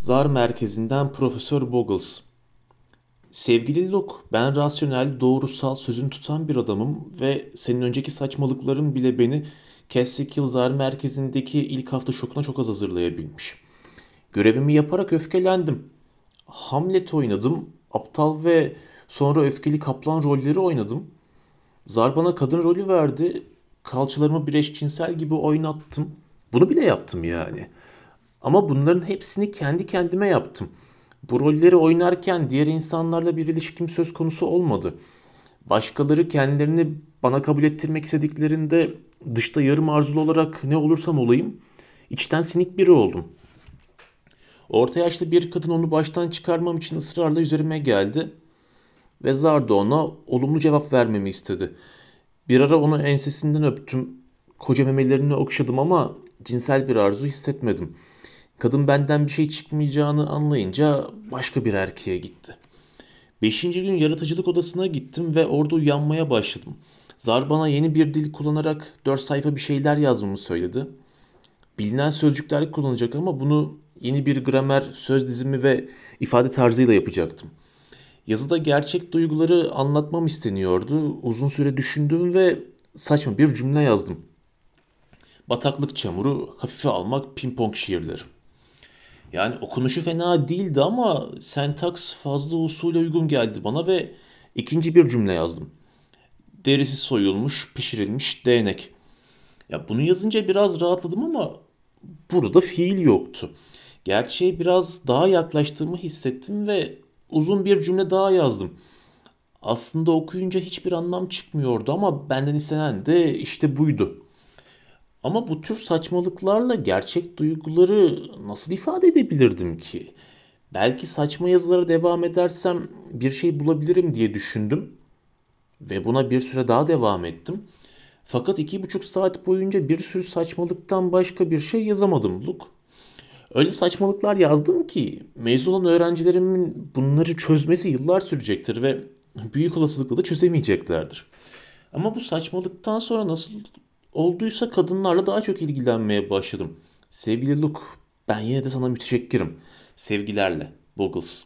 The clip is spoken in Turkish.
Zar merkezinden Profesör Boggles. Sevgili Luke, ben rasyonel, doğrusal, sözün tutan bir adamım ve senin önceki saçmalıkların bile beni Castle Zar merkezindeki ilk hafta şokuna çok az hazırlayabilmiş. Görevimi yaparak öfkelendim. Hamlet oynadım, aptal ve sonra öfkeli kaplan rolleri oynadım. Zar bana kadın rolü verdi, kalçalarımı bir eşcinsel gibi oynattım. Bunu bile yaptım yani. Ama bunların hepsini kendi kendime yaptım. Bu rolleri oynarken diğer insanlarla bir ilişkim söz konusu olmadı. Başkaları kendilerini bana kabul ettirmek istediklerinde dışta yarım arzulu olarak ne olursam olayım içten sinik biri oldum. Orta yaşlı bir kadın onu baştan çıkarmam için ısrarla üzerime geldi ve Zar da ona olumlu cevap vermemi istedi. Bir ara onu ensesinden öptüm. Koca memelerini okşadım ama cinsel bir arzu hissetmedim.'' Kadın benden bir şey çıkmayacağını anlayınca başka bir erkeğe gitti. Beşinci gün yaratıcılık odasına gittim ve orada uyanmaya başladım. Zar bana yeni bir dil kullanarak dört sayfa bir şeyler yazmamı söyledi. Bilinen sözcükler kullanacak ama bunu yeni bir gramer, söz dizimi ve ifade tarzıyla yapacaktım. Yazıda gerçek duyguları anlatmam isteniyordu. Uzun süre düşündüm ve saçma bir cümle yazdım. Bataklık çamuru, hafife almak, pimpon şiirleri. Yani okunuşu fena değildi ama sentaks fazla usule uygun geldi bana ve ikinci bir cümle yazdım. Derisi soyulmuş, pişirilmiş değnek. Ya bunu yazınca biraz rahatladım ama burada fiil yoktu. Gerçeğe biraz daha yaklaştığımı hissettim ve uzun bir cümle daha yazdım. Aslında okuyunca hiçbir anlam çıkmıyordu ama benden istenen de işte buydu. Ama bu tür saçmalıklarla gerçek duyguları nasıl ifade edebilirdim ki? Belki saçma yazılara devam edersem bir şey bulabilirim diye düşündüm. Ve buna bir süre daha devam ettim. Fakat iki buçuk saat boyunca bir sürü saçmalıktan başka bir şey yazamadım Luke. Öyle saçmalıklar yazdım ki mezun olan öğrencilerimin bunları çözmesi yıllar sürecektir ve büyük olasılıkla da çözemeyeceklerdir. Ama bu saçmalıktan sonra nasıl olduysa kadınlarla daha çok ilgilenmeye başladım. Sevgili Luke, ben yine de sana müteşekkirim. Sevgilerle, Boggles.